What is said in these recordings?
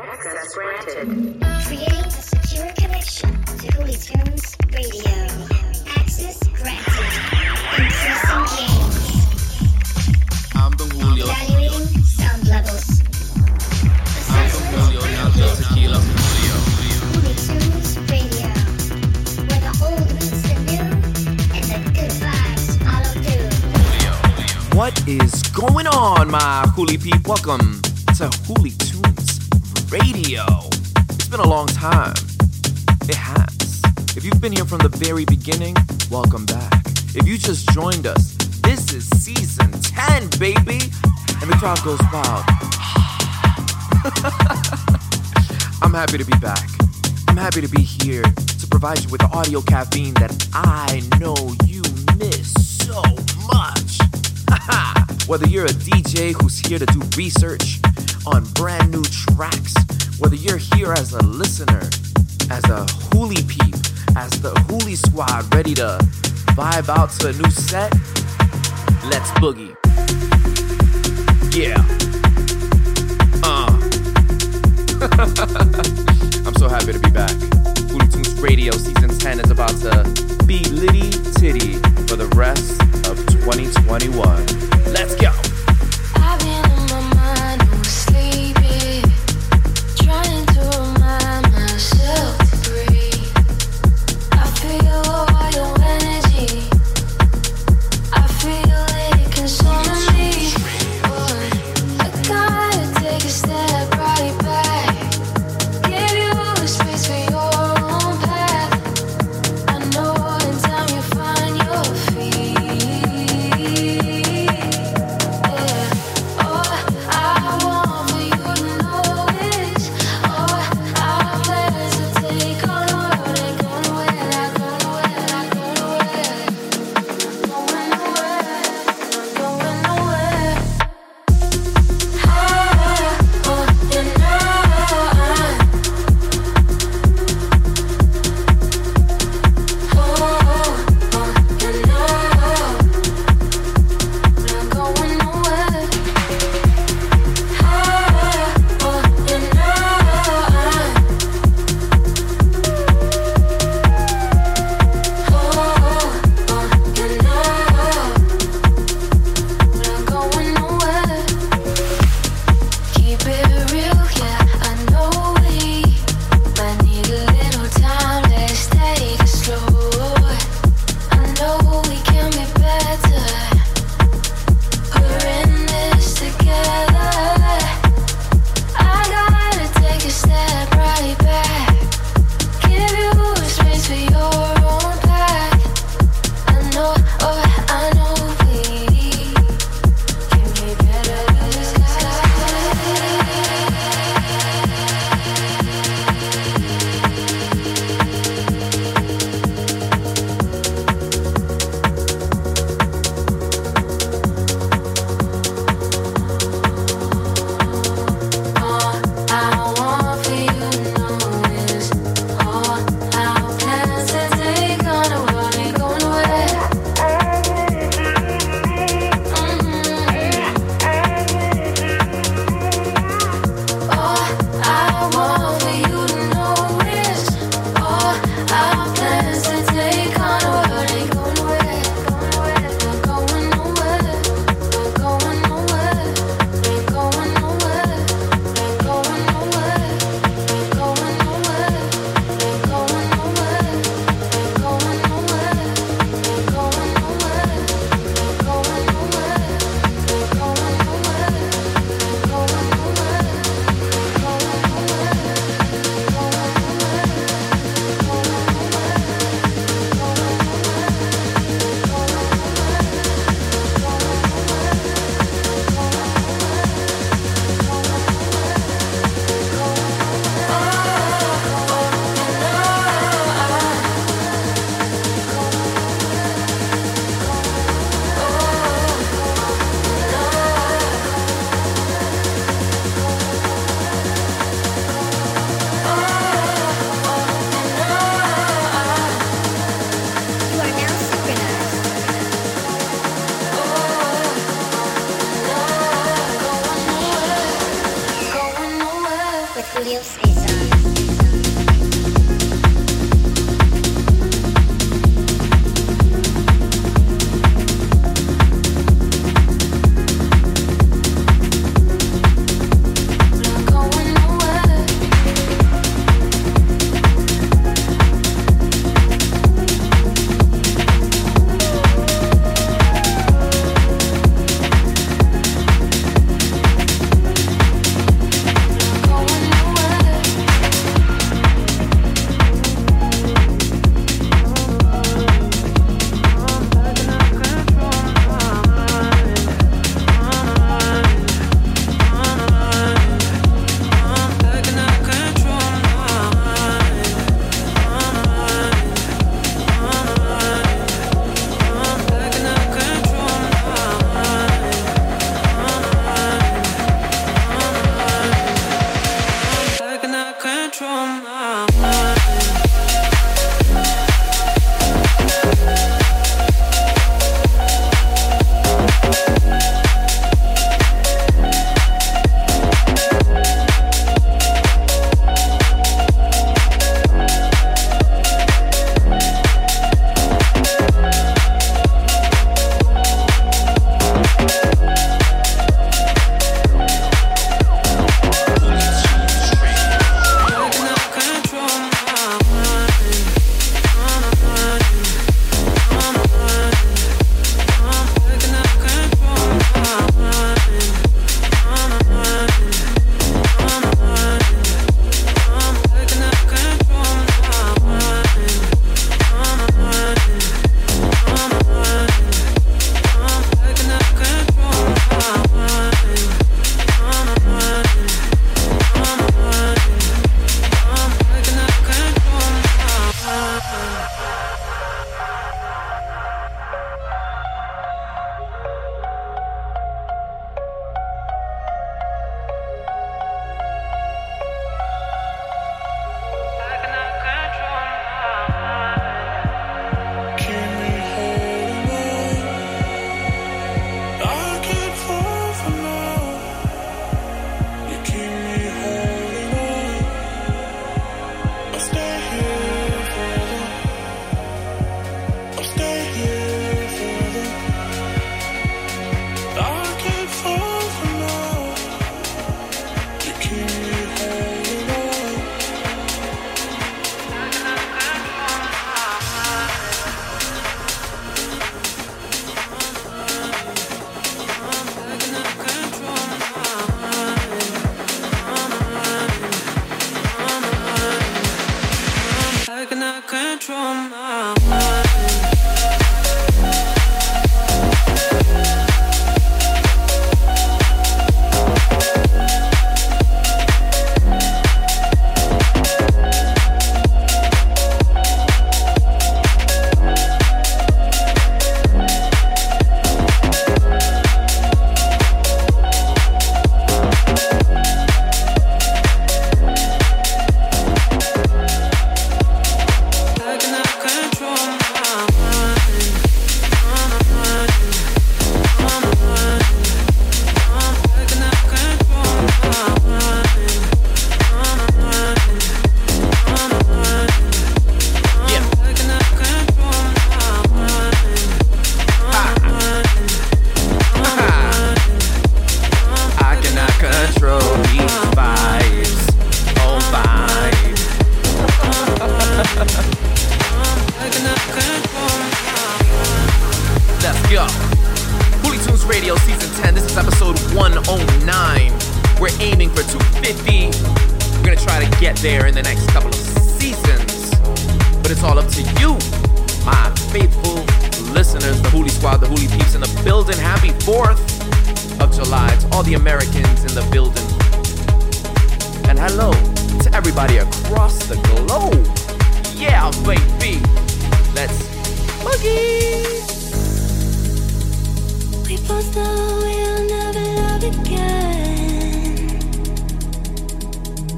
Access granted. Create a secure connection to Hoolie Tunes Radio. Access granted. Increasing gains. I'm the Julio. Evaluating sound levels. I'm the Julio, not the tequila. Hoolie Tunes Radio. Where the old meets the new and the good vibes follow through. What is going on, my Hoolie peep? Welcome to Hoolie Tunes Radio. It's been a long time. It has. If you've been here from the very beginning, welcome back. If you just joined us, this is season 10, baby. And the crowd goes wild. I'm happy to be back. I'm happy to be here to provide you with the audio caffeine that I know you miss so much. whether you're a DJ who's here to do research on brand new tracks, whether you're here as a listener, as a hoolie peep, as the hoolie squad ready to vibe out to a new set, let's boogie. Yeah. Uh. I'm so happy to be back. Hoolie Tunes Radio Season 10 is about to be litty titty for the rest of 2021. Let's go.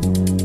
And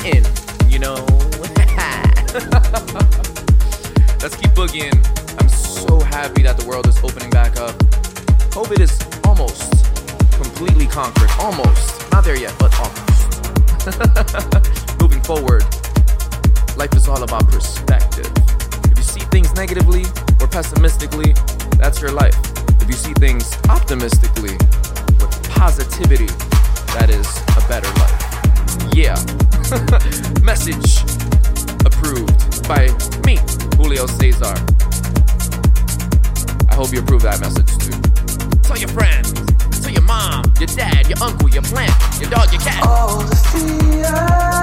hitting, you know. Let's keep boogieing. I'm so happy that the world is opening back up. COVID is almost completely conquered. Almost. Not there yet, but almost. Moving forward, life is all about perspective. If you see things negatively or pessimistically, that's your life. If you see things optimistically, with positivity, that is a better life. Yeah. Message approved by me, Julio Cesar. I hope you approve that message too. Tell your friends, tell your mom, your dad, your uncle, your plant, your dog, your cat. All the fear.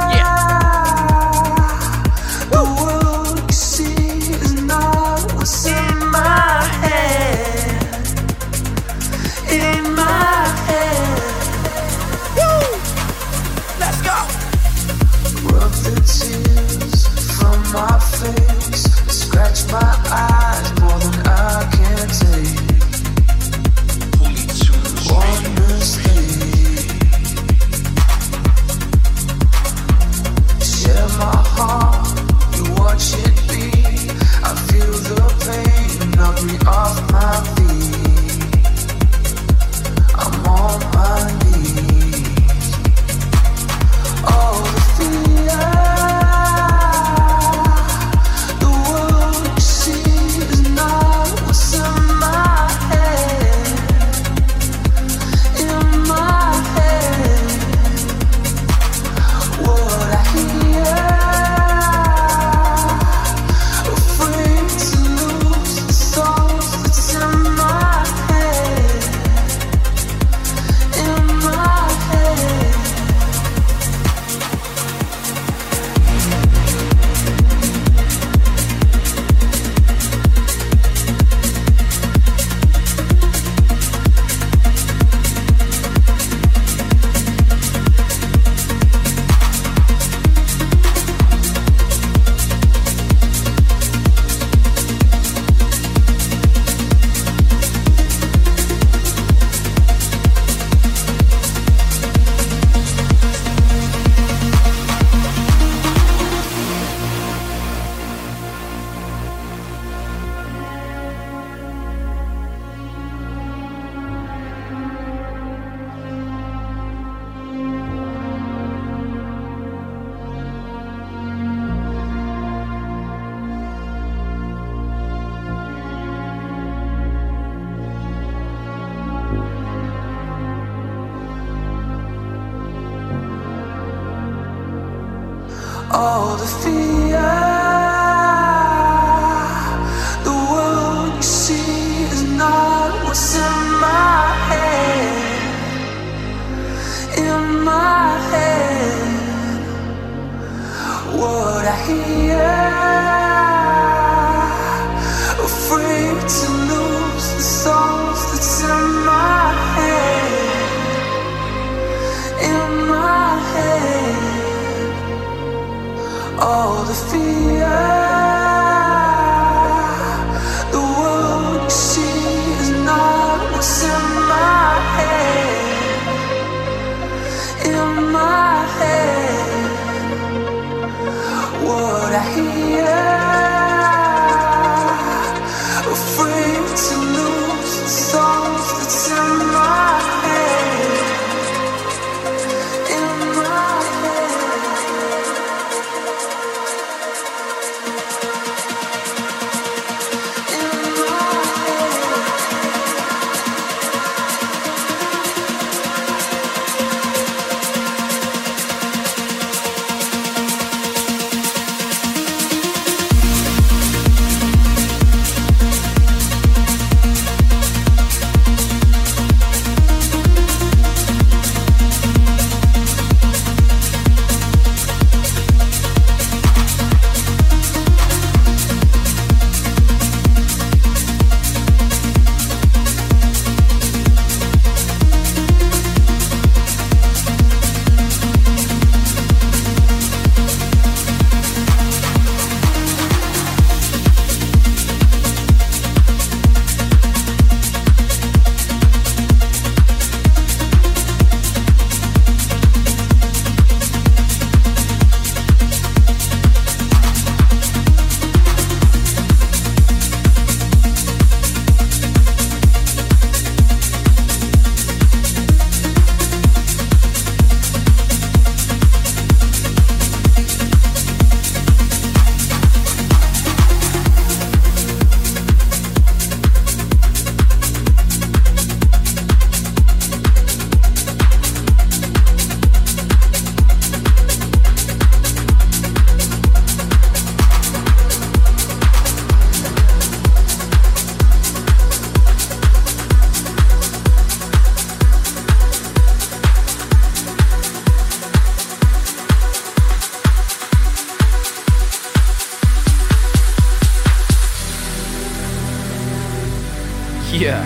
Yeah.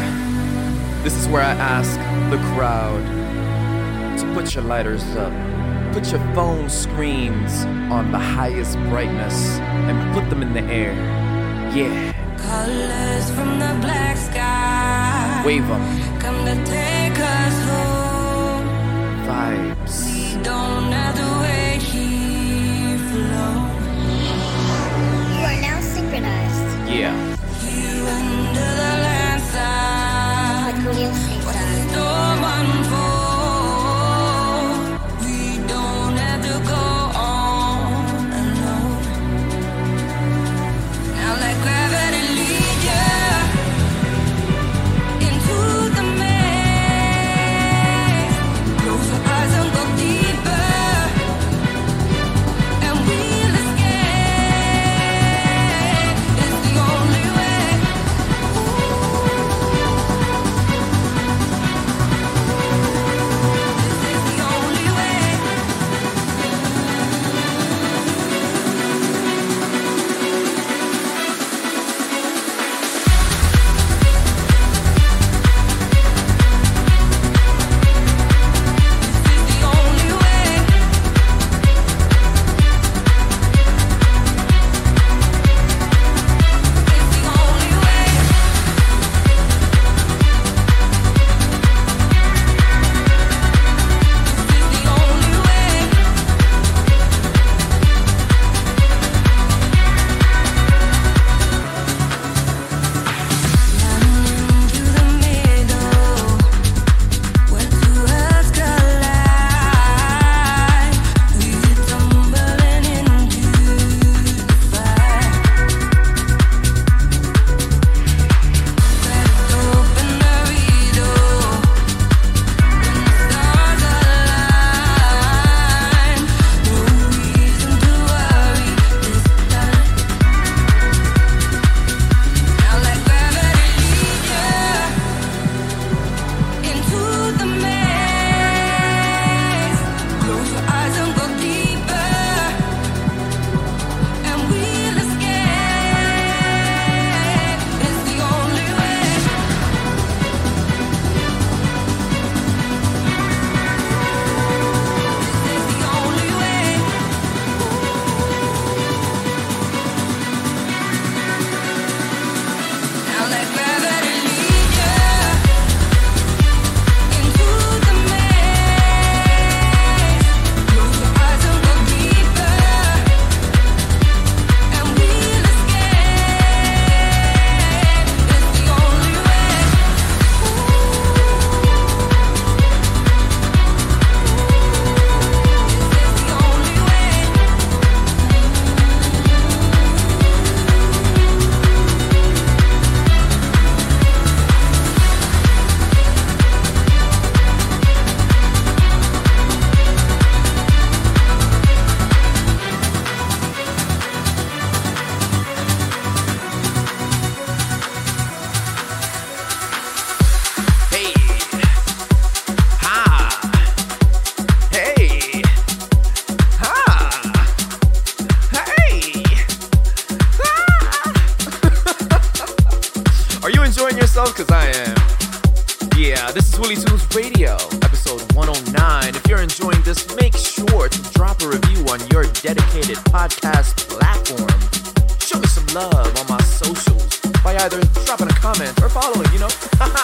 This is where I ask the crowd to put your lighters up, put your phone screens on the highest brightness, and put them in the air. Yeah. Colors from the black sky Wave them. come to take us home. Vibes. We don't have to wait here for long. You are now synchronized Yeah. Landside. with Julio Watch the enjoying this, make sure to drop a review on your dedicated podcast platform. Show me some love on my socials by either dropping a comment or following, you know?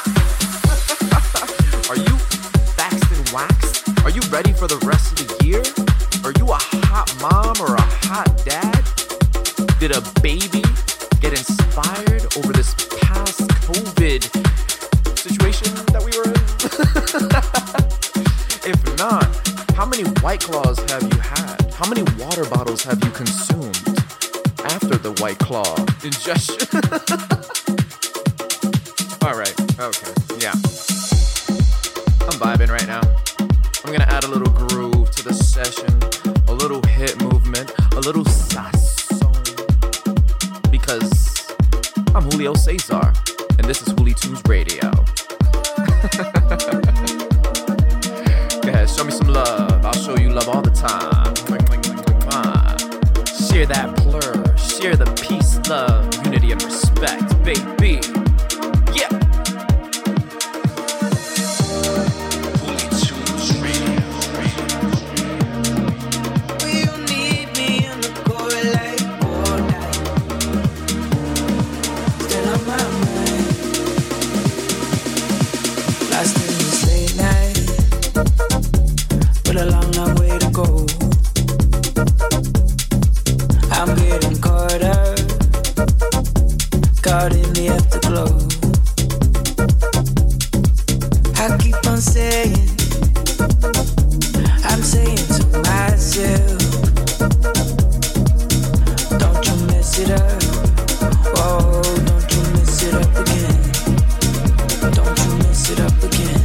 it up again.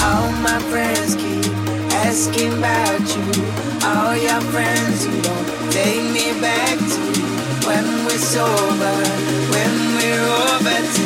All my friends keep asking about you. All your friends, who don't take me back to when we're sober, when we're over.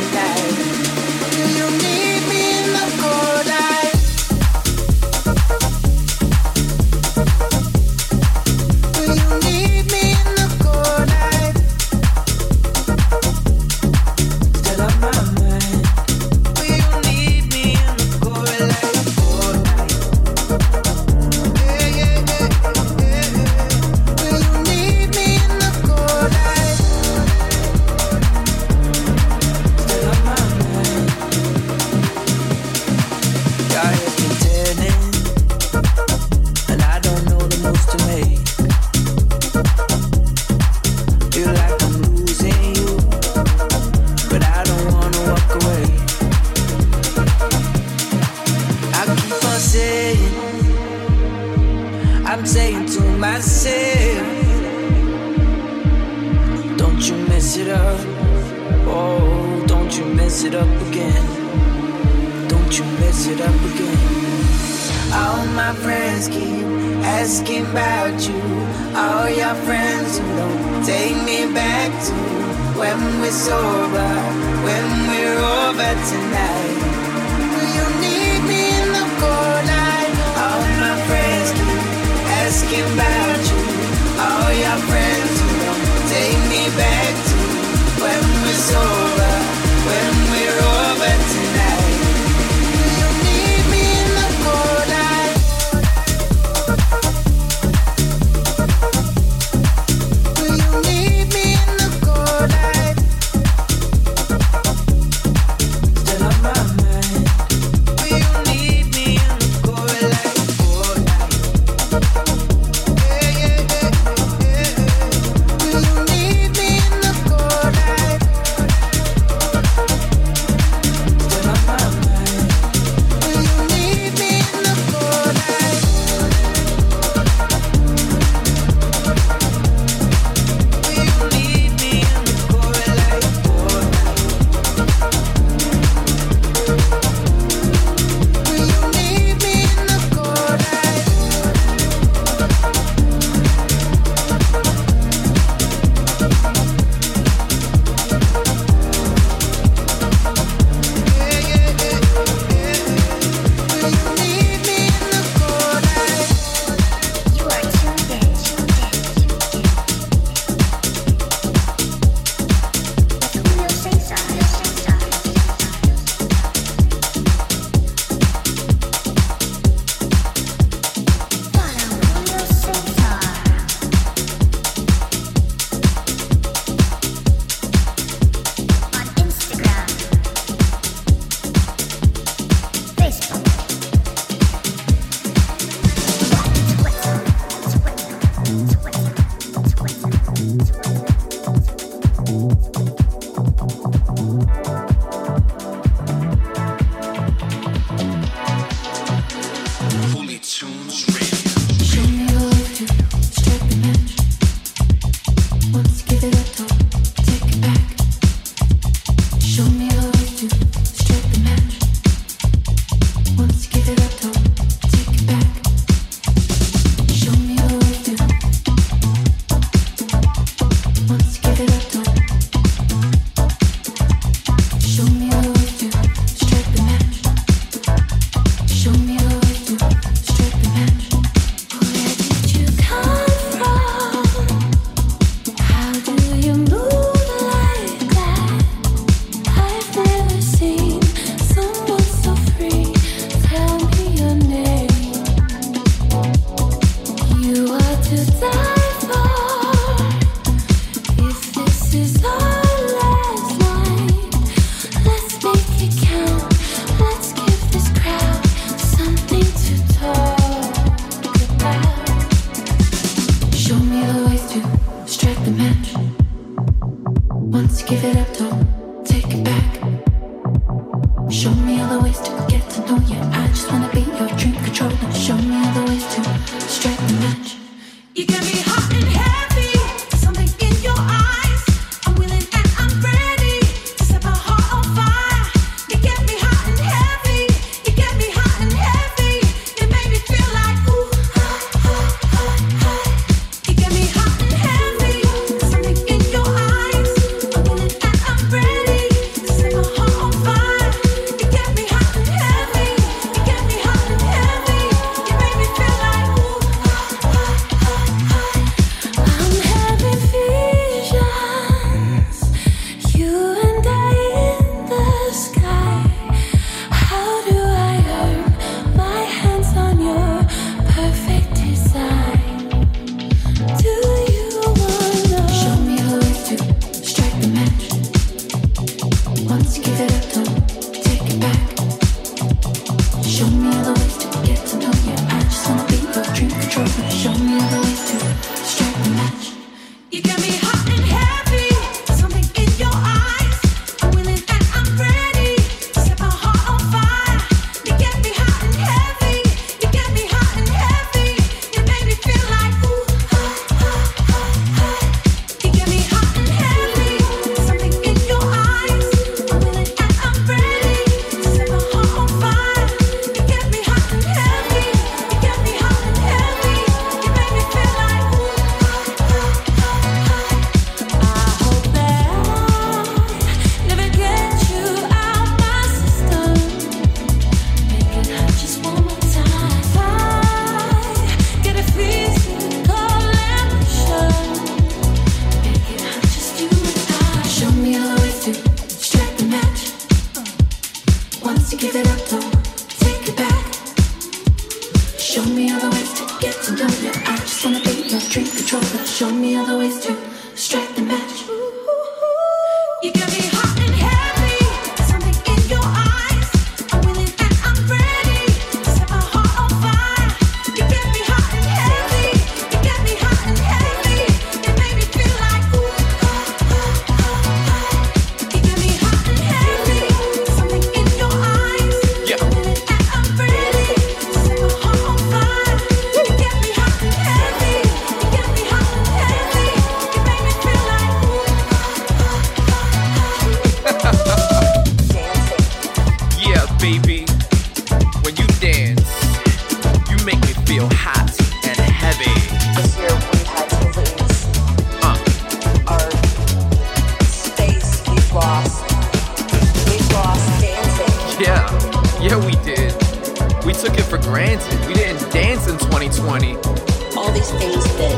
All these things that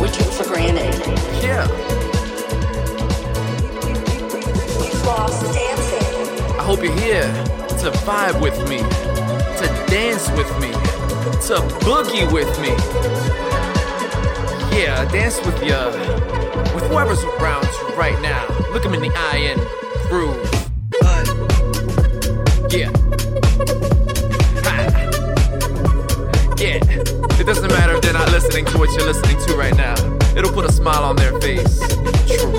we took for granted. Yeah. We've lost dancing. I hope you're here to vibe with me, to dance with me, to boogie with me. Yeah, dance with you, with whoever's around you right now. Look them in the eye and groove. Yeah. Doesn't matter if they're not listening to what you're listening to right now, it'll put a smile on their face.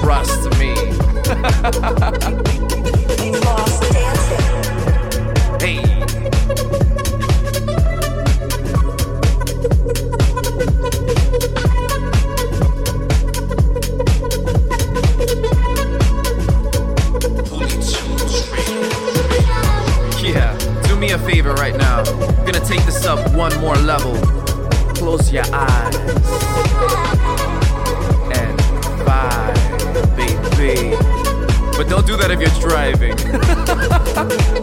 Trust me. hey. Yeah. Do me a favor right now. I'm gonna take this up one more level close your eyes and vibe, baby. But don't do that if you're driving.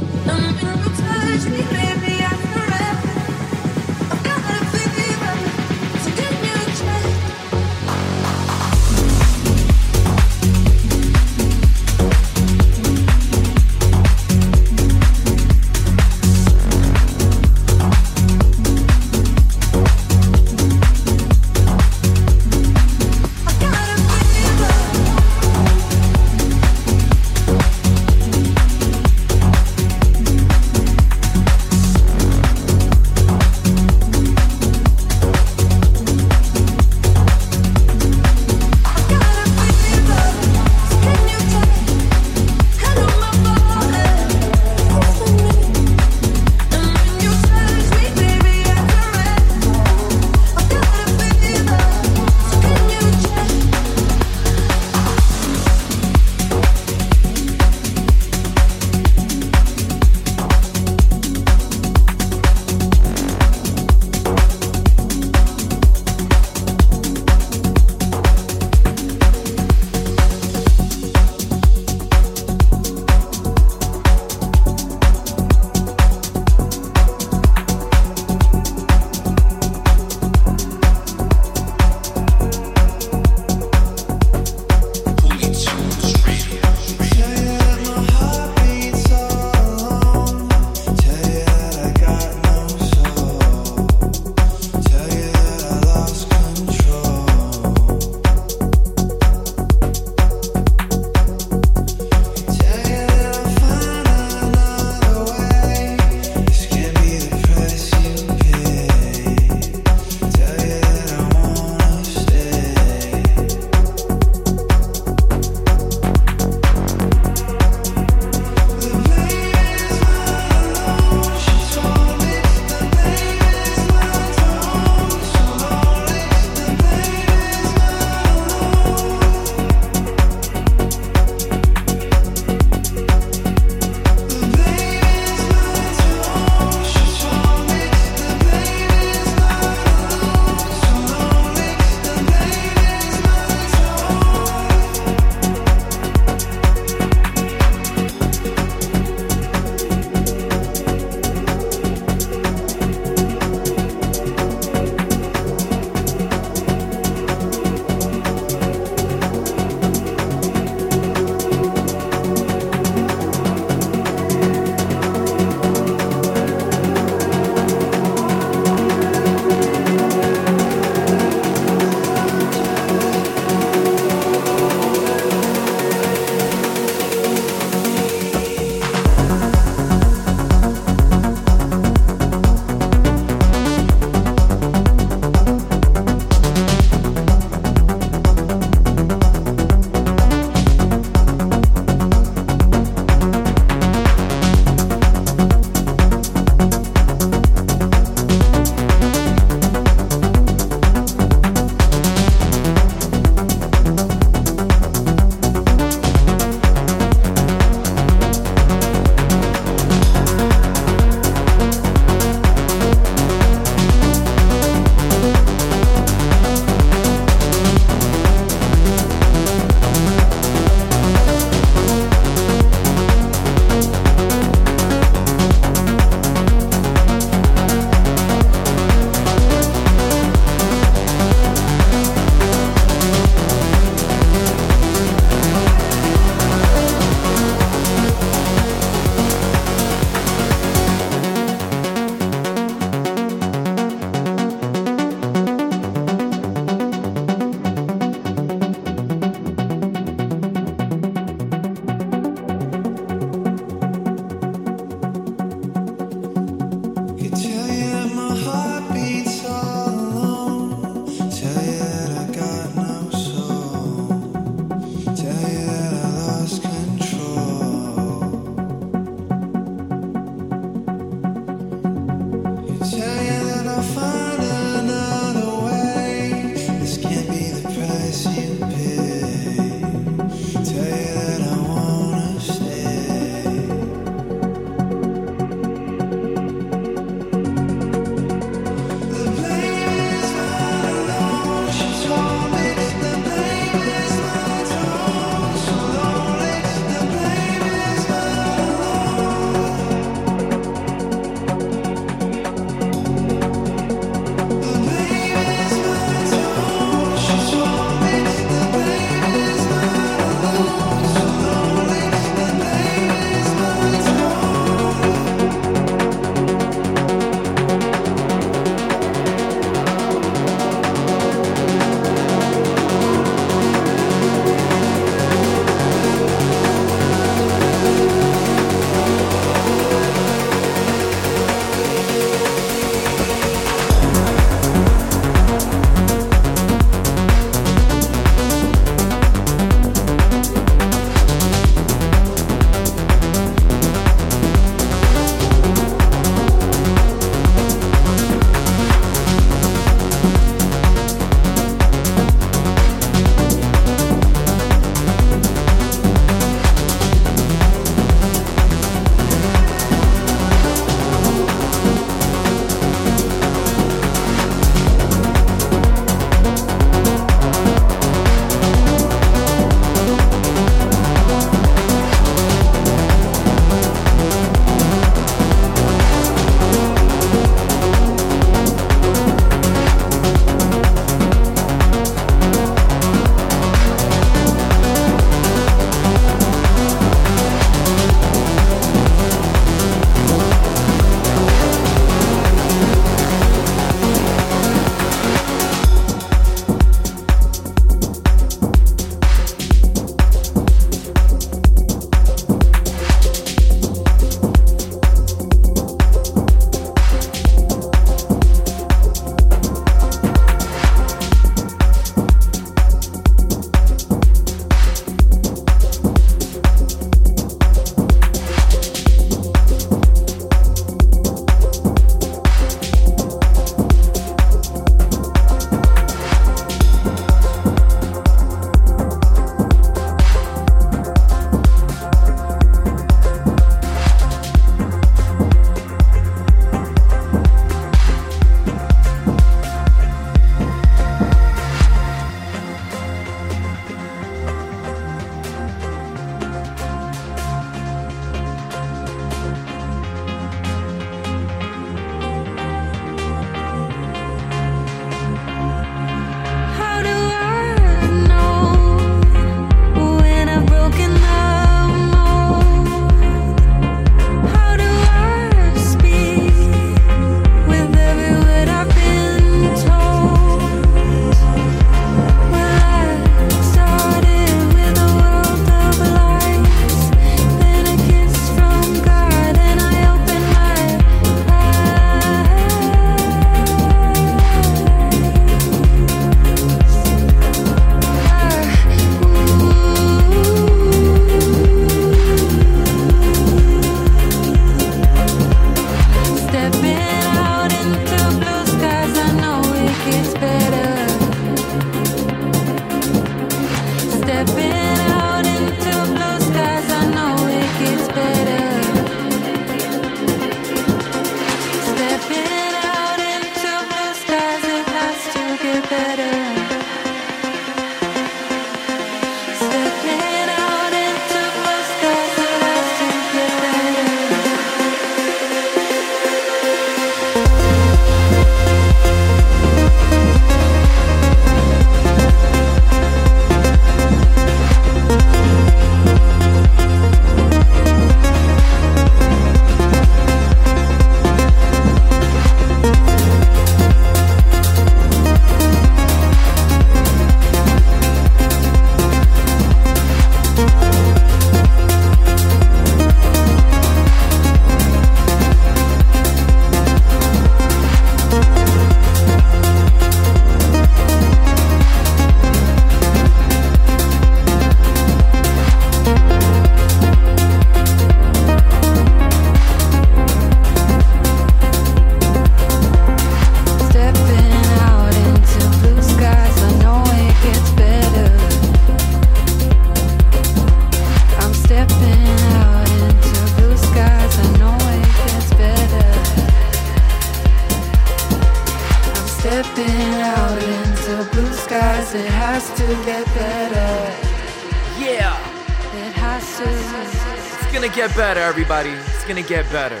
Get better, everybody. It's gonna get better.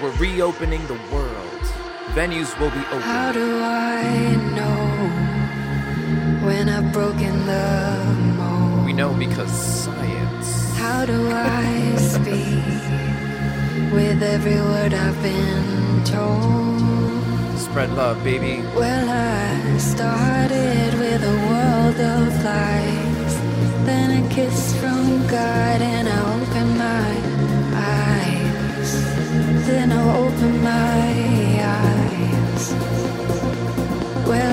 We're reopening the world. Venues will be open. How do I know when I've broken the mold? We know because science. How do I speak with every word I've been told? Spread love, baby. Well, I started with a world of lies, then a kiss from God, and I Then I opened my eyes. Well,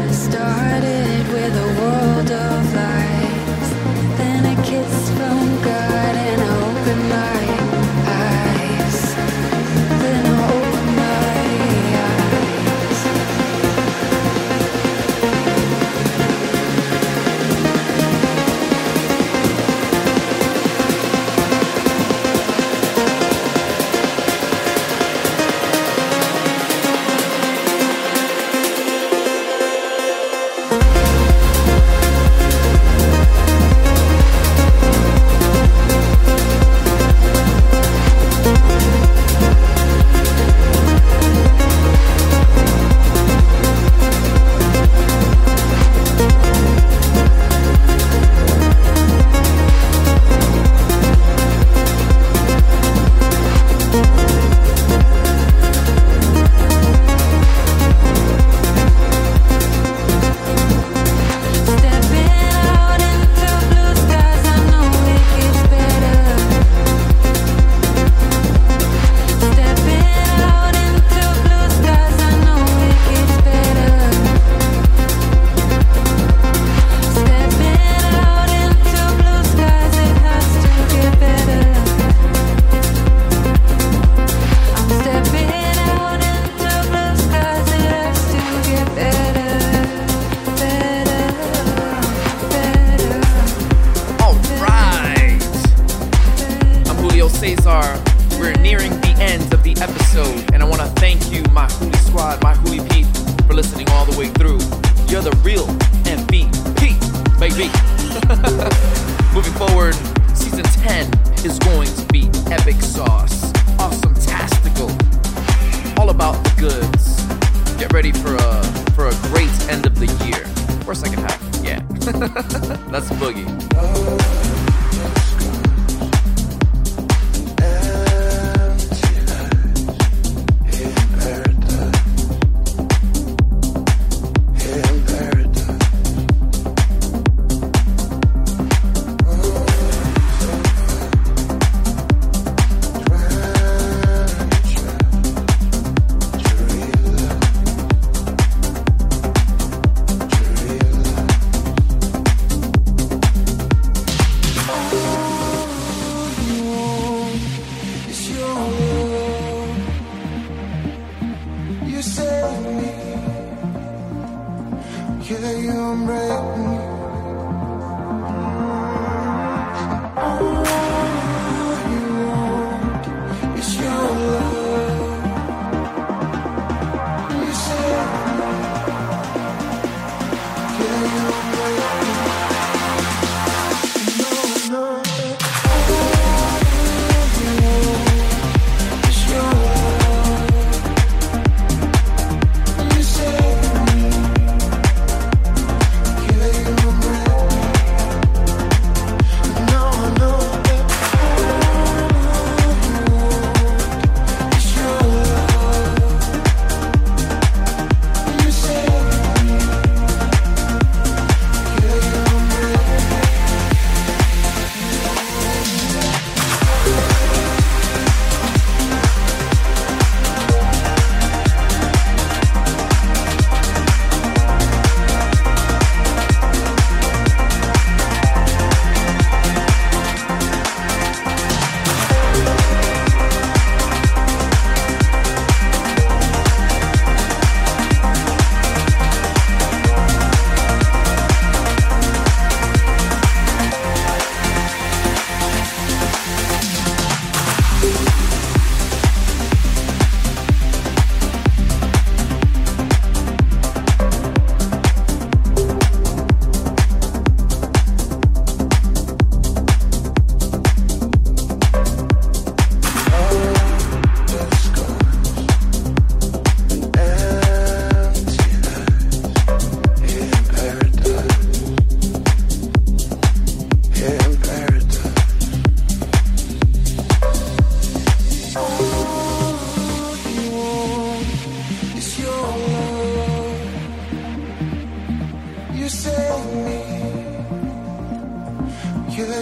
I started with a world of lies, then a kiss from God, and I opened my Yeah, you break me.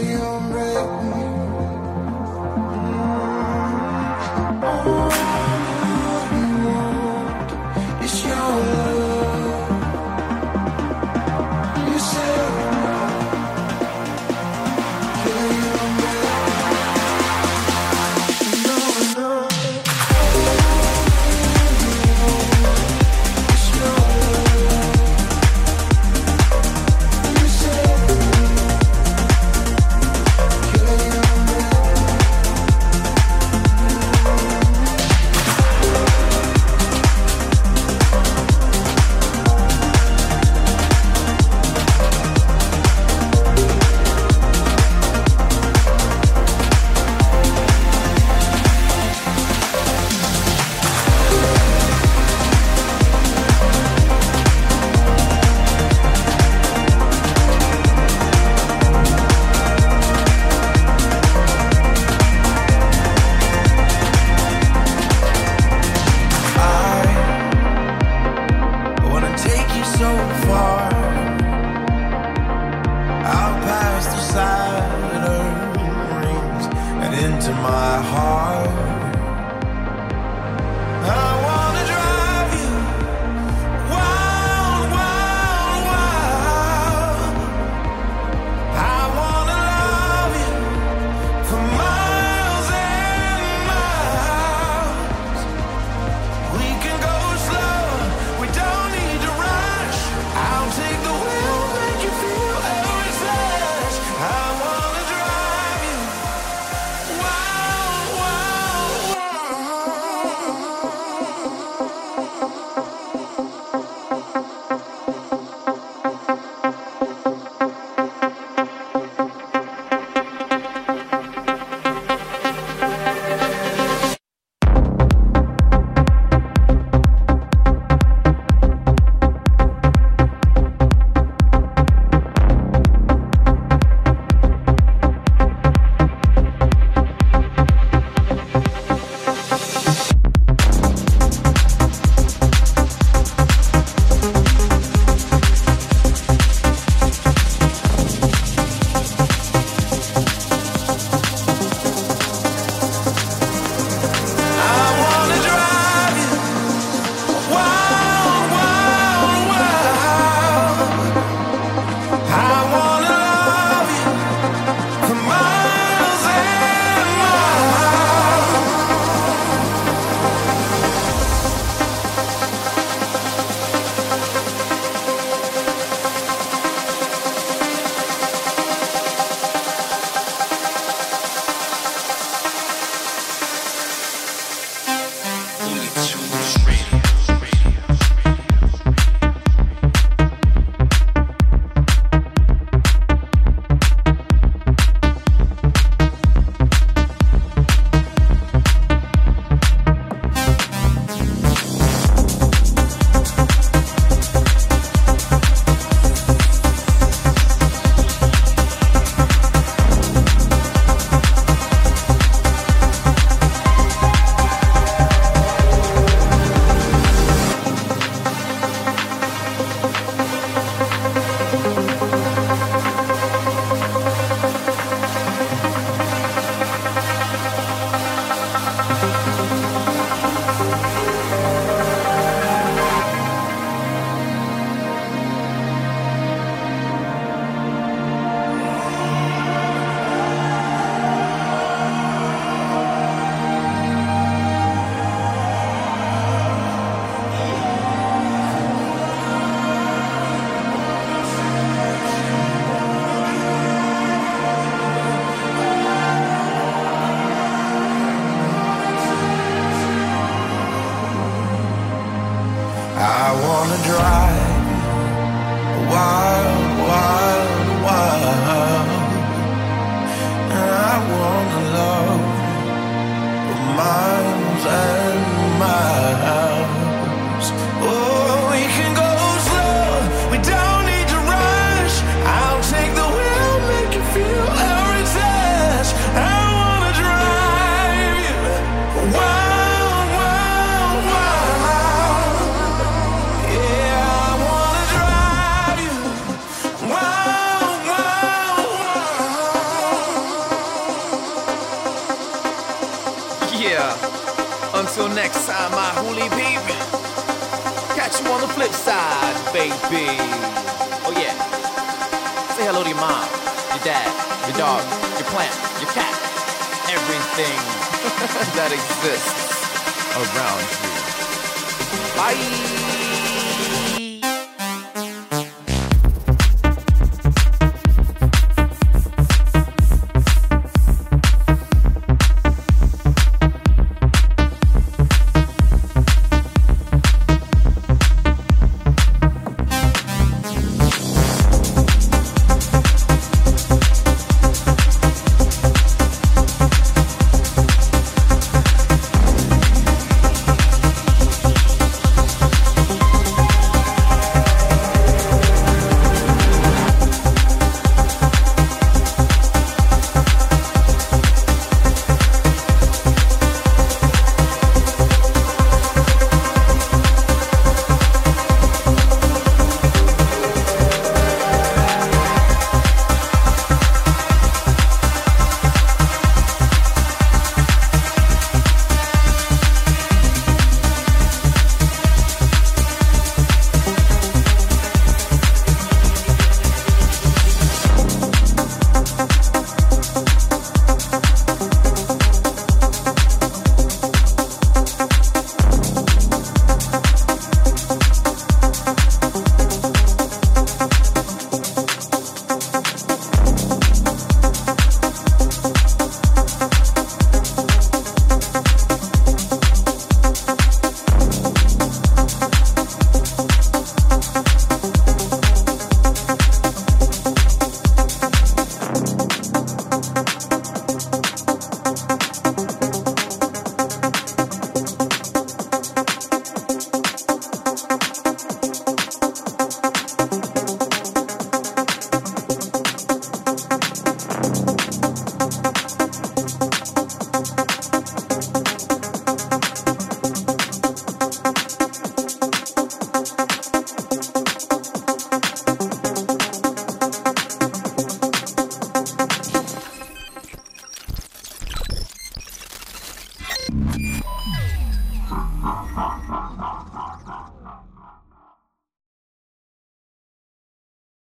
you break